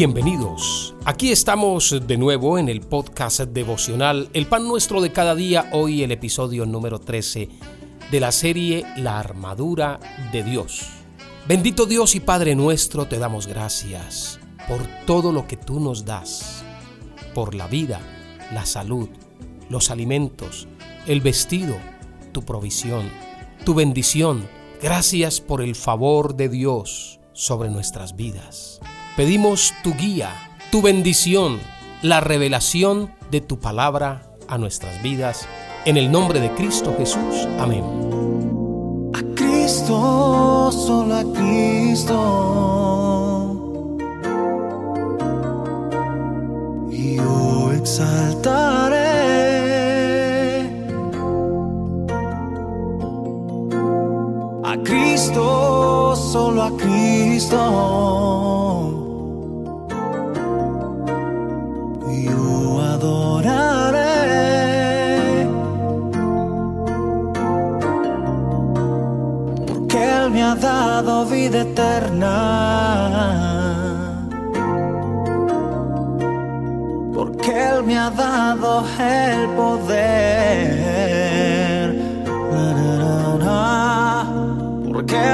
Bienvenidos. Aquí estamos de nuevo en el podcast devocional El Pan Nuestro de cada día, hoy el episodio número 13 de la serie La Armadura de Dios. Bendito Dios y Padre nuestro, te damos gracias por todo lo que tú nos das, por la vida, la salud, los alimentos, el vestido, tu provisión, tu bendición. Gracias por el favor de Dios sobre nuestras vidas. Pedimos tu guía, tu bendición, la revelación de tu palabra a nuestras vidas. En el nombre de Cristo Jesús. Amén. A Cristo, solo a Cristo. Yo exaltaré. Cristo. dado vida eterna. Porque Él me ha dado el poder.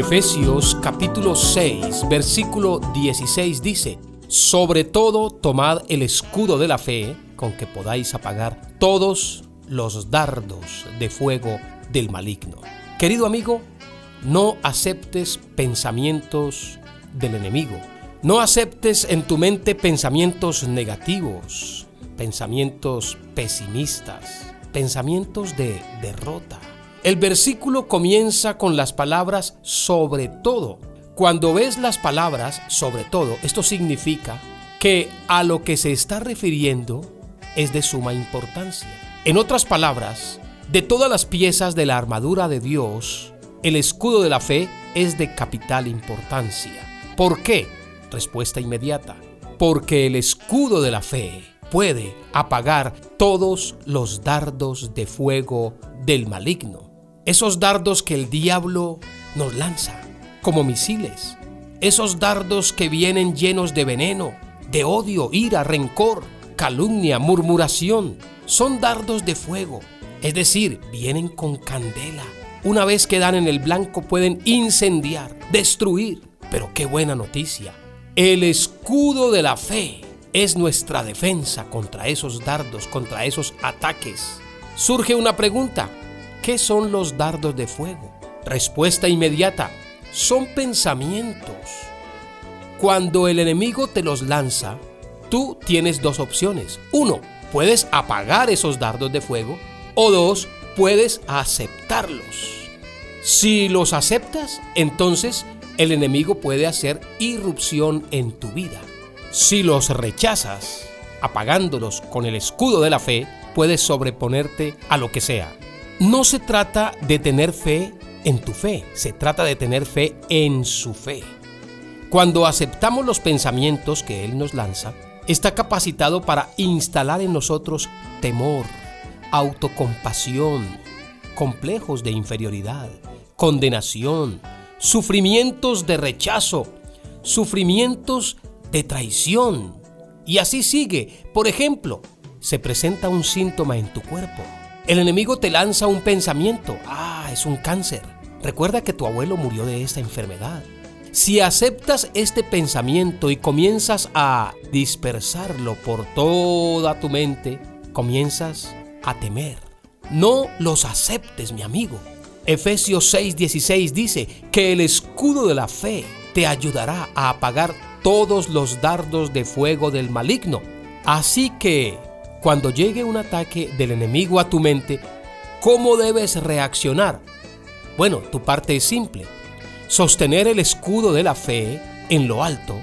Efesios capítulo 6, versículo 16 dice, Sobre todo tomad el escudo de la fe, con que podáis apagar todos los dardos de fuego del maligno. Querido amigo, no aceptes pensamientos del enemigo. No aceptes en tu mente pensamientos negativos, pensamientos pesimistas, pensamientos de derrota. El versículo comienza con las palabras sobre todo. Cuando ves las palabras sobre todo, esto significa que a lo que se está refiriendo es de suma importancia. En otras palabras, de todas las piezas de la armadura de Dios, el escudo de la fe es de capital importancia. ¿Por qué? Respuesta inmediata. Porque el escudo de la fe puede apagar todos los dardos de fuego del maligno esos dardos que el diablo nos lanza como misiles, esos dardos que vienen llenos de veneno, de odio, ira, rencor, calumnia, murmuración, son dardos de fuego, es decir, vienen con candela. Una vez que dan en el blanco pueden incendiar, destruir. Pero qué buena noticia. El escudo de la fe es nuestra defensa contra esos dardos, contra esos ataques. Surge una pregunta. ¿Qué son los dardos de fuego? Respuesta inmediata. Son pensamientos. Cuando el enemigo te los lanza, tú tienes dos opciones. Uno, puedes apagar esos dardos de fuego. O dos, puedes aceptarlos. Si los aceptas, entonces el enemigo puede hacer irrupción en tu vida. Si los rechazas, apagándolos con el escudo de la fe, puedes sobreponerte a lo que sea. No se trata de tener fe en tu fe, se trata de tener fe en su fe. Cuando aceptamos los pensamientos que Él nos lanza, está capacitado para instalar en nosotros temor, autocompasión, complejos de inferioridad, condenación, sufrimientos de rechazo, sufrimientos de traición. Y así sigue. Por ejemplo, se presenta un síntoma en tu cuerpo el enemigo te lanza un pensamiento, ah, es un cáncer. Recuerda que tu abuelo murió de esta enfermedad. Si aceptas este pensamiento y comienzas a dispersarlo por toda tu mente, comienzas a temer. No los aceptes, mi amigo. Efesios 6:16 dice que el escudo de la fe te ayudará a apagar todos los dardos de fuego del maligno. Así que cuando llegue un ataque del enemigo a tu mente, ¿cómo debes reaccionar? Bueno, tu parte es simple. Sostener el escudo de la fe en lo alto,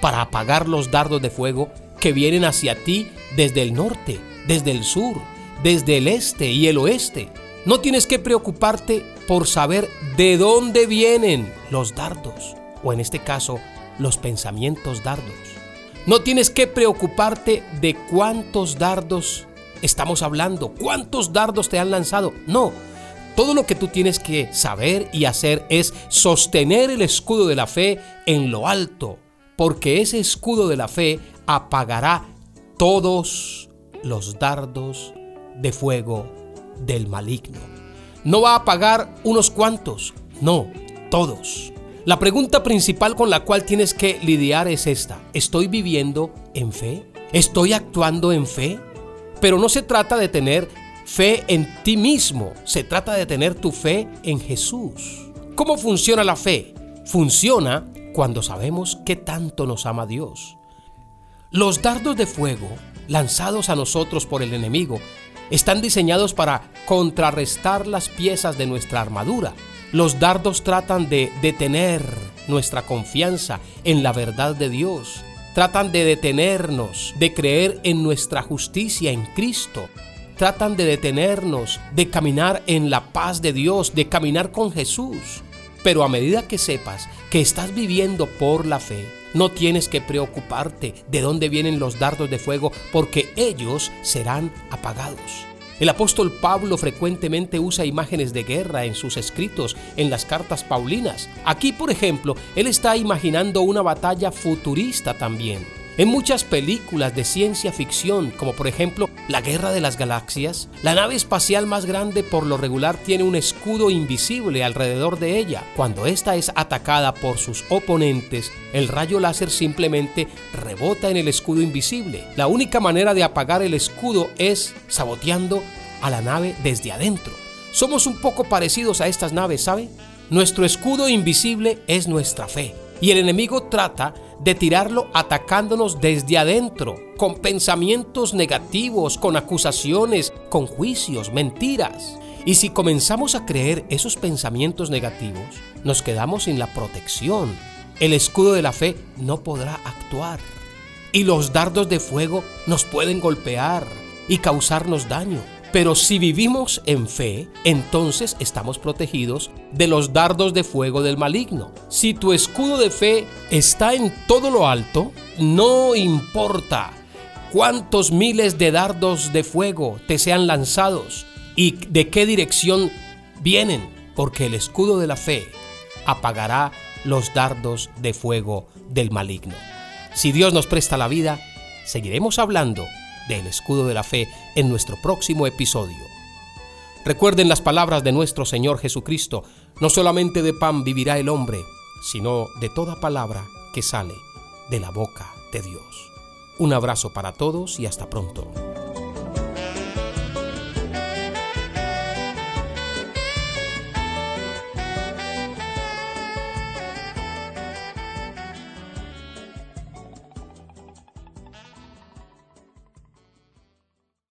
para apagar los dardos de fuego que vienen hacia ti desde el norte, desde el sur, desde el este y el oeste. No tienes que preocuparte por saber de dónde vienen los dardos, o en este caso, los pensamientos dardos. No tienes que preocuparte de cuántos dardos estamos hablando, cuántos dardos te han lanzado. No, todo lo que tú tienes que saber y hacer es sostener el escudo de la fe en lo alto, porque ese escudo de la fe apagará todos los dardos de fuego del maligno. No va a apagar unos cuantos, no, todos. La pregunta principal con la cual tienes que lidiar es esta. ¿Estoy viviendo en fe? ¿Estoy actuando en fe? Pero no se trata de tener fe en ti mismo, se trata de tener tu fe en Jesús. ¿Cómo funciona la fe? Funciona cuando sabemos qué tanto nos ama Dios. Los dardos de fuego lanzados a nosotros por el enemigo están diseñados para contrarrestar las piezas de nuestra armadura. Los dardos tratan de detener nuestra confianza en la verdad de Dios. Tratan de detenernos, de creer en nuestra justicia en Cristo. Tratan de detenernos, de caminar en la paz de Dios, de caminar con Jesús. Pero a medida que sepas que estás viviendo por la fe, no tienes que preocuparte de dónde vienen los dardos de fuego porque ellos serán apagados. El apóstol Pablo frecuentemente usa imágenes de guerra en sus escritos en las cartas paulinas. Aquí, por ejemplo, él está imaginando una batalla futurista también. En muchas películas de ciencia ficción, como por ejemplo La Guerra de las Galaxias, la nave espacial más grande por lo regular tiene un escudo invisible alrededor de ella. Cuando ésta es atacada por sus oponentes, el rayo láser simplemente rebota en el escudo invisible. La única manera de apagar el escudo es saboteando a la nave desde adentro. Somos un poco parecidos a estas naves, ¿sabe? Nuestro escudo invisible es nuestra fe y el enemigo trata de tirarlo atacándonos desde adentro, con pensamientos negativos, con acusaciones, con juicios, mentiras. Y si comenzamos a creer esos pensamientos negativos, nos quedamos sin la protección. El escudo de la fe no podrá actuar. Y los dardos de fuego nos pueden golpear y causarnos daño. Pero si vivimos en fe, entonces estamos protegidos de los dardos de fuego del maligno. Si tu escudo de fe está en todo lo alto, no importa cuántos miles de dardos de fuego te sean lanzados y de qué dirección vienen, porque el escudo de la fe apagará los dardos de fuego del maligno. Si Dios nos presta la vida, seguiremos hablando del escudo de la fe en nuestro próximo episodio. Recuerden las palabras de nuestro Señor Jesucristo, no solamente de pan vivirá el hombre, sino de toda palabra que sale de la boca de Dios. Un abrazo para todos y hasta pronto.